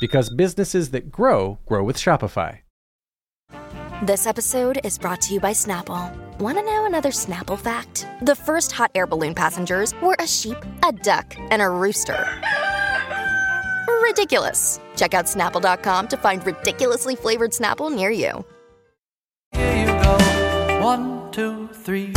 Because businesses that grow, grow with Shopify. This episode is brought to you by Snapple. Want to know another Snapple fact? The first hot air balloon passengers were a sheep, a duck, and a rooster. Ridiculous. Check out snapple.com to find ridiculously flavored Snapple near you. Here you go. One, two, three.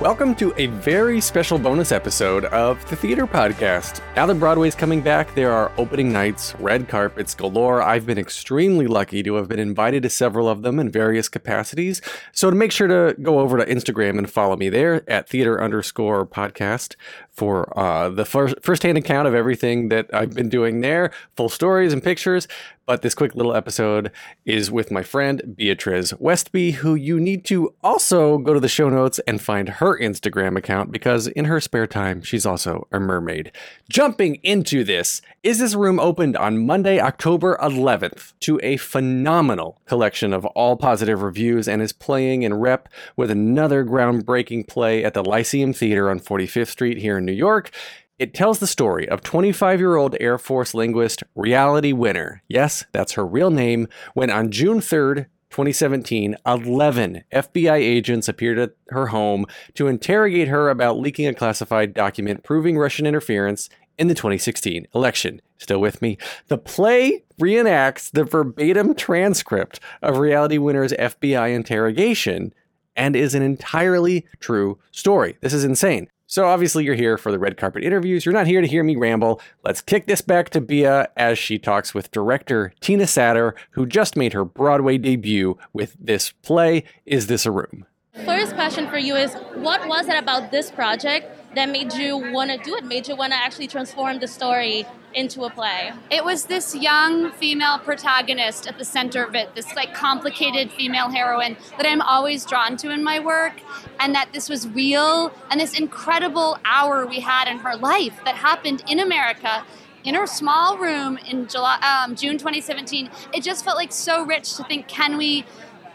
Welcome to a very special bonus episode of the Theater Podcast. Now that Broadway's coming back, there are opening nights, red carpets galore. I've been extremely lucky to have been invited to several of them in various capacities. So to make sure to go over to Instagram and follow me there at theater underscore podcast for uh, the first firsthand account of everything that I've been doing there, full stories and pictures. But this quick little episode is with my friend Beatriz Westby, who you need to also go to the show notes and find her Instagram account because in her spare time, she's also a mermaid. Jumping into this, Is This Room opened on Monday, October 11th to a phenomenal collection of all positive reviews and is playing in rep with another groundbreaking play at the Lyceum Theater on 45th Street here in New York. It tells the story of 25 year old Air Force linguist Reality Winner. Yes, that's her real name. When on June 3rd, 2017, 11 FBI agents appeared at her home to interrogate her about leaking a classified document proving Russian interference in the 2016 election. Still with me? The play reenacts the verbatim transcript of Reality Winner's FBI interrogation and is an entirely true story. This is insane. So obviously you're here for the red carpet interviews. You're not here to hear me ramble. Let's kick this back to Bia as she talks with director Tina Satter, who just made her Broadway debut with this play, Is This a Room? First question for you is what was it about this project that made you want to do it, made you want to actually transform the story into a play? It was this young female protagonist at the center of it, this like complicated female heroine that I'm always drawn to in my work, and that this was real and this incredible hour we had in her life that happened in America. In her small room in July, um, June 2017, it just felt like so rich to think: Can we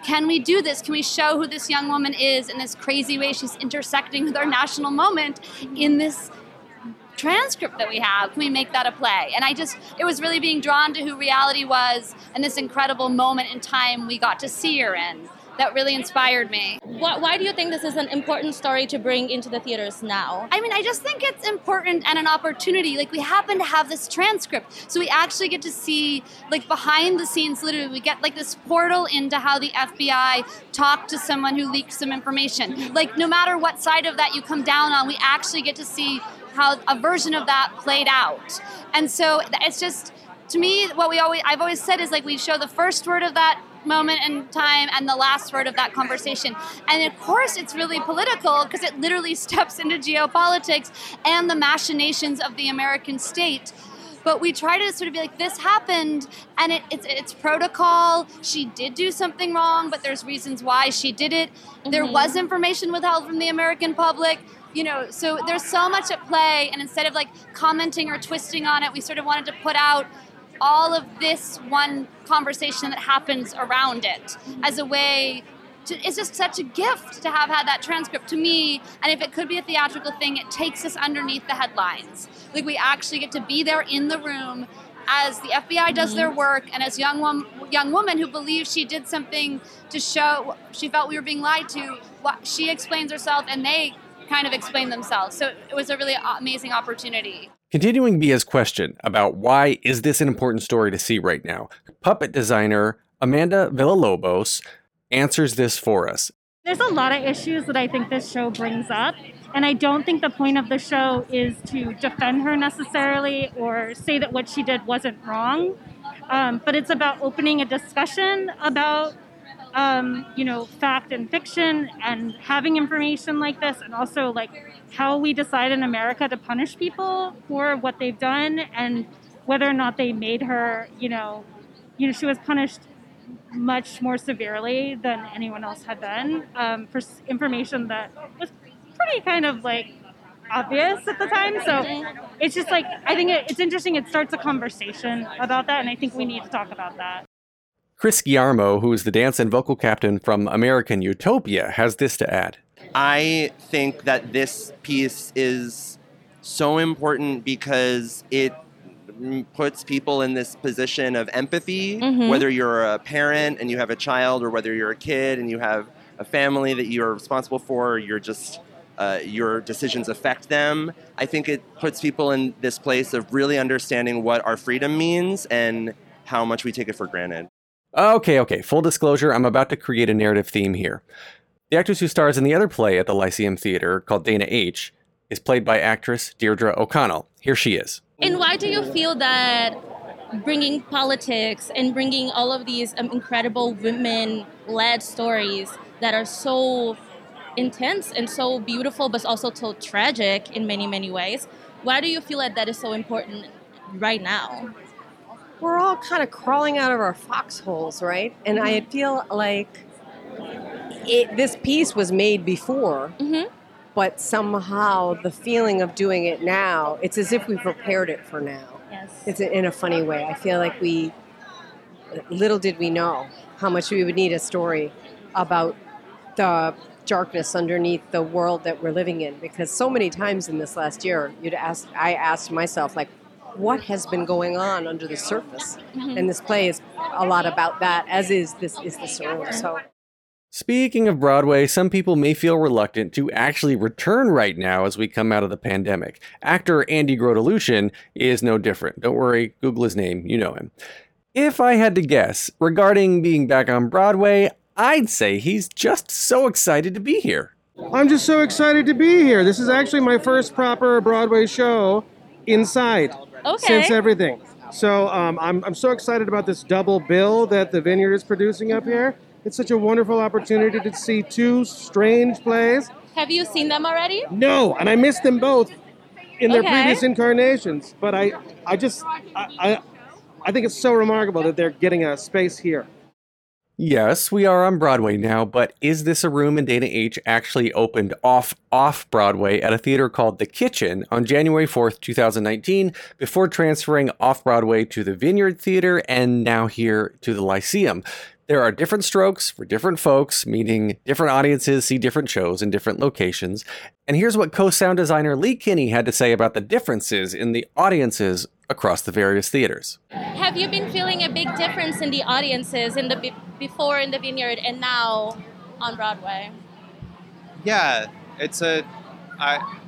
can we do this? Can we show who this young woman is in this crazy way she's intersecting with our national moment in this transcript that we have? Can we make that a play? And I just, it was really being drawn to who reality was and this incredible moment in time we got to see her in that really inspired me. Why, why, do you think this is an important story to bring into the theaters now? I mean, I just think it's important and an opportunity. Like, we happen to have this transcript, so we actually get to see, like, behind the scenes, literally, we get, like, this portal into how the FBI talked to someone who leaked some information. Like, no matter what side of that you come down on, we actually get to see how a version of that played out. And so it's just, to me, what we always, I've always said is, like, we show the first word of that moment in time and the last word of that conversation. And of course, it's really political because it literally steps into geopolitics and the machinations of the American state. But we try to sort of be like, this happened, and it, it's, it's protocol. She did do something wrong, but there's reasons why she did it. Mm-hmm. There was information withheld from the American public you know so there's so much at play and instead of like commenting or twisting on it we sort of wanted to put out all of this one conversation that happens around it as a way to, it's just such a gift to have had that transcript to me. And if it could be a theatrical thing, it takes us underneath the headlines. Like we actually get to be there in the room as the FBI does their mm-hmm. work, and as young wom- young woman who believes she did something to show she felt we were being lied to. She explains herself, and they kind of explain themselves. So it was a really amazing opportunity. Continuing Bia's question about why is this an important story to see right now, puppet designer Amanda Villalobos answers this for us. There's a lot of issues that I think this show brings up, and I don't think the point of the show is to defend her necessarily or say that what she did wasn't wrong. Um, but it's about opening a discussion about, um, you know, fact and fiction and having information like this, and also like how we decide in America to punish people for what they've done and whether or not they made her, you know, you know, she was punished much more severely than anyone else had been um, for information that was pretty kind of like obvious at the time. So it's just like I think it, it's interesting. It starts a conversation about that, and I think we need to talk about that. Chris Giarmo, who is the dance and vocal captain from American Utopia, has this to add. I think that this piece is so important because it puts people in this position of empathy, Mhm. whether you're a parent and you have a child, or whether you're a kid and you have a family that you're responsible for, or you're just uh, your decisions affect them. I think it puts people in this place of really understanding what our freedom means and how much we take it for granted. Okay, okay, full disclosure, I'm about to create a narrative theme here. The actress who stars in the other play at the Lyceum Theater, called Dana H., is played by actress Deirdre O'Connell. Here she is. And why do you feel that bringing politics and bringing all of these um, incredible women-led stories that are so intense and so beautiful, but also so tragic in many, many ways, why do you feel that that is so important right now? We're all kind of crawling out of our foxholes, right? And I feel like it, this piece was made before, Mhm. but somehow the feeling of doing it now, it's as if we prepared it for now. Yes. It's in a funny way. I feel like we, little did we know how much we would need a story about the darkness underneath the world that we're living in. Because so many times in this last year, you'd ask, I asked myself, like, what has been going on under the surface? And this play is a lot about that, as is this is the room. So. Speaking of Broadway, some people may feel reluctant to actually return right now as we come out of the pandemic. Actor Andy Grotelueschen is no different. Don't worry, Google his name, you know him. If I had to guess, regarding being back on Broadway, I'd say he's just so excited to be here. I'm just so excited to be here. This is actually my first proper Broadway show inside Okay. since everything. So um, I'm, I'm so excited about this double bill that the Vineyard is producing up here. It's such a wonderful opportunity to see two strange plays. Have you seen them already? No, and I missed them both in their Okay. previous incarnations. But I, I just, I, I, I think it's so remarkable that they're getting a space here. Yes, we are on Broadway now, but is this a room in Dana H actually opened off off Broadway at a theater called The Kitchen on January 4th, 2019, before transferring off Broadway to the Vineyard Theater and now here to the Lyceum. There are different strokes for different folks, meaning different audiences see different shows in different locations. And here's what co sound designer Lee Kinney had to say about the differences in the audiences across the various theaters. Have you been feeling a big difference in the audiences in the be- before in the Vineyard and now on Broadway? Yeah, it's a. I,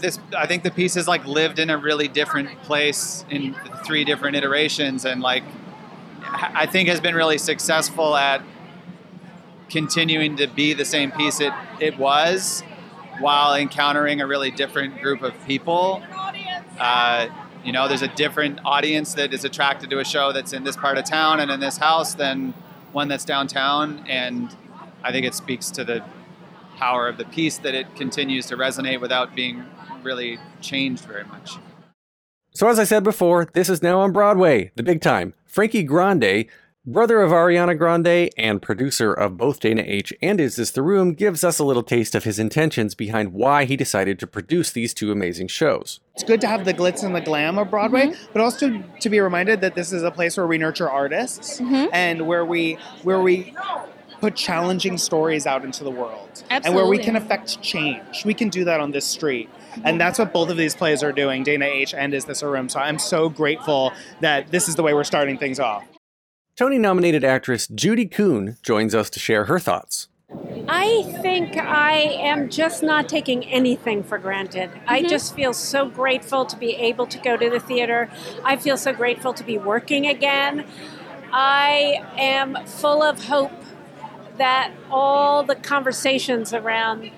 this, I think the piece has like lived in a really different place in three different iterations, and like, I think has been really successful at continuing to be the same piece it it was, while encountering a really different group of people. Uh, you know, there's a different audience that is attracted to a show that's in this part of town and in this house than one that's downtown, and I think it speaks to the power of the piece that it continues to resonate without being really changed very much. So, as I said before, this is now on Broadway, the big time. Frankie Grande, brother of Ariana Grande and producer of both Dana H and Is This the Room, gives us a little taste of his intentions behind why he decided to produce these two amazing shows. It's good to have the glitz and the glam of Broadway, mm-hmm. but also to be reminded that this is a place where we nurture artists mm-hmm. and where we where we put challenging stories out into the world and where we can affect change. We can do that on this street. And that's what both of these plays are doing, Dana H and Is This a Room? So I'm so grateful that this is the way we're starting things off. Tony nominated actress Judy Kuhn joins us to share her thoughts. I think I am just not taking anything for granted. I Mhm. just feel so grateful to be able to go to the theater. I feel so grateful to be working again. I am full of hope that all the conversations around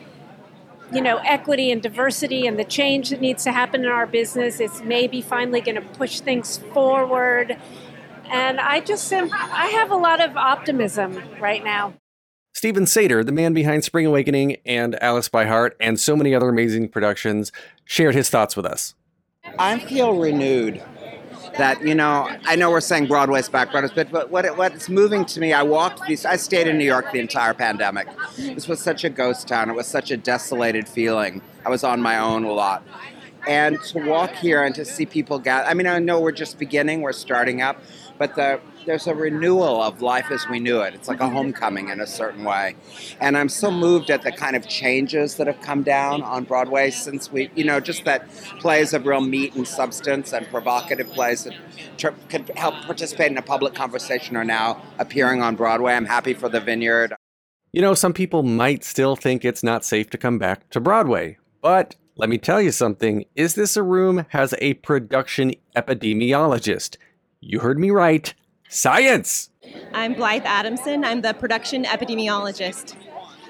you know equity and diversity and the change that needs to happen in our business is maybe finally going to push things forward and i just am i have a lot of optimism right now Steven Sater, the man behind Spring Awakening and Alice by Heart, and so many other amazing productions, shared his thoughts with us. I feel renewed. That you know, I know we're saying Broadway's back, but but what what's moving to me, I walked these. I stayed in New York the entire pandemic. This was such a ghost town. It was such a desolated feeling. I was on my own a lot, and to walk here and to see people gather. I mean, I know we're just beginning, we're starting up, but the there's a renewal of life as we knew it. It's like a homecoming in a certain way. And I'm so moved at the kind of changes that have come down on Broadway since we, you know, just that plays of real meat and substance and provocative plays that tr- could help participate in a public conversation are now appearing on Broadway. I'm happy for the Vineyard. You know, some people might still think it's not safe to come back to Broadway, but let me tell you something. Is This a Room has a production epidemiologist. You heard me right. Science! I'm Blythe Adamson. I'm the production epidemiologist.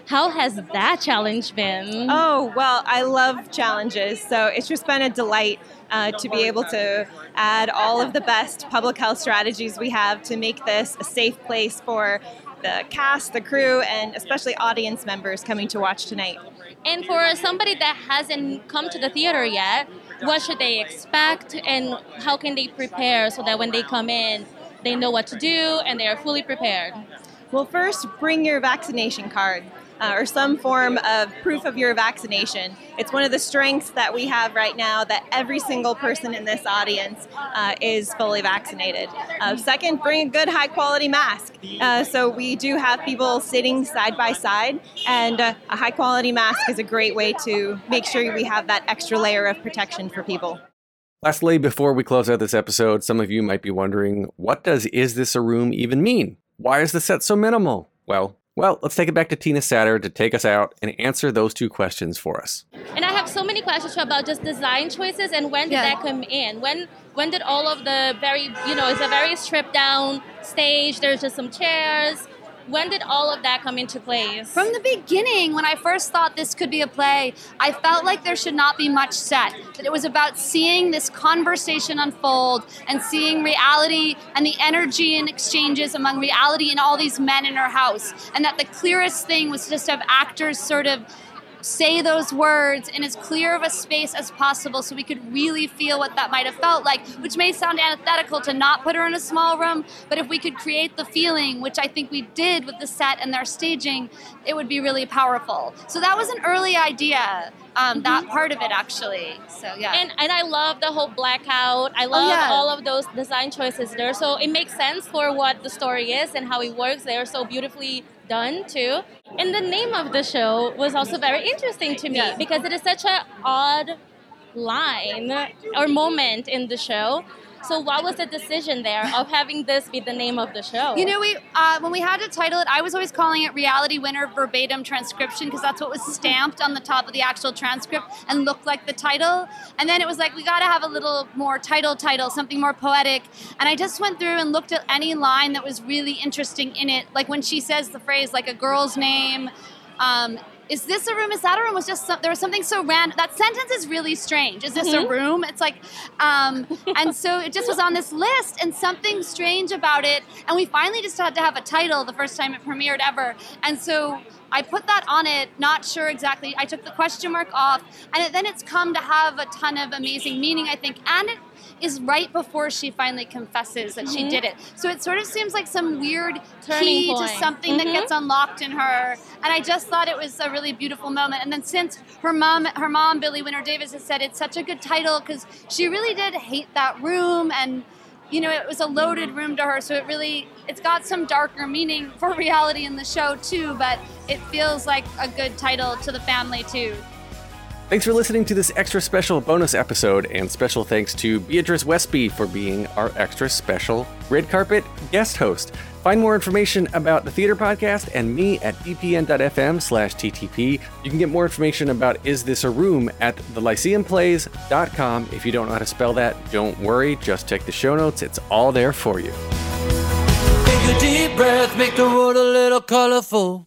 How has that challenge been? Oh, well, I love challenges. So it's just been a delight uh, to be able to add all of the best public health strategies we have to make this a safe place for the cast, the crew, and especially audience members coming to watch tonight. And for somebody that hasn't come to the theater yet, what should they expect and how can they prepare so that when they come in, they know what to do and they are fully prepared? Well, first, bring your vaccination card uh, or some form of proof of your vaccination. It's one of the strengths that we have right now that every single person in this audience uh, is fully vaccinated. Uh, second, bring a good high quality mask. Uh, so we do have people sitting side by side, and uh, a high quality mask is a great way to make sure we have that extra layer of protection for people. Lastly, before we close out this episode, some of you might be wondering, what does Is This a Room even mean? Why is the set so minimal? Well, well, let's take it back to Tina Satter to take us out and answer those two questions for us. And I have so many questions about just design choices and when did Yeah. that come in? When when did all of the very you know, it's a very stripped down stage, there's just some chairs. When did all of that come into place? From the beginning, when I first thought this could be a play, I felt like there should not be much set. That it was about seeing this conversation unfold and seeing reality and the energy and exchanges among reality and all these men in her house. And that the clearest thing was just to have actors sort of say those words in as clear of a space as possible so we could really feel what that might have felt like, which may sound antithetical to not put her in a small room, but if we could create the feeling, which I think we did with the set and their staging, it would be really powerful. So that was an early idea, um, that part of it actually. So yeah. And and I love the whole blackout. I love yeah. all of those design choices there. So it makes sense for what the story is and how it works. They are so beautifully done too. And the name of the show was also very interesting to me because it is such an odd line or moment in the show. So what was the decision there of having this be the name of the show? You know, we uh, when we had to title it, I was always calling it Reality Winner Verbatim Transcription because that's what was stamped on the top of the actual transcript and looked like the title. And then it was like we got to have a little more title, title, something more poetic. And I just went through and looked at any line that was really interesting in it, like when she says the phrase like a girl's name. Um, is this a room? Is that a room? Was just some, there was something so random. That sentence is really strange. Is this a Mhm. room? It's like, um, and so it just was on this list, and something strange about it. And we finally just had to have a title the first time it premiered ever. And so I put that on it, not sure exactly. I took the question mark off, and it, then it's come to have a ton of amazing meaning, I think. And it is right before she finally confesses that she Mhm. did it. So it sort of seems like some weird Turning key point. to something that Mhm. gets unlocked in her. And I just thought it was a really beautiful moment. And then since her mom, her mom, Billie Winner Davis, has said it's such a good title because she really did hate that room and you know, it was a loaded room to her, so it really it's got some darker meaning for reality in the show too, but it feels like a good title to the family too. Thanks for listening to this extra special bonus episode, and special thanks to Beatrice Westby for being our extra special red carpet guest host. Find more information about the Theater Podcast and me at bpn.fm slash TTP. You can get more information about Is This a Room at thelyceumplays.com. If you don't know how to spell that, don't worry. Just check the show notes. It's all there for you. Take a deep breath, make the world a little colorful.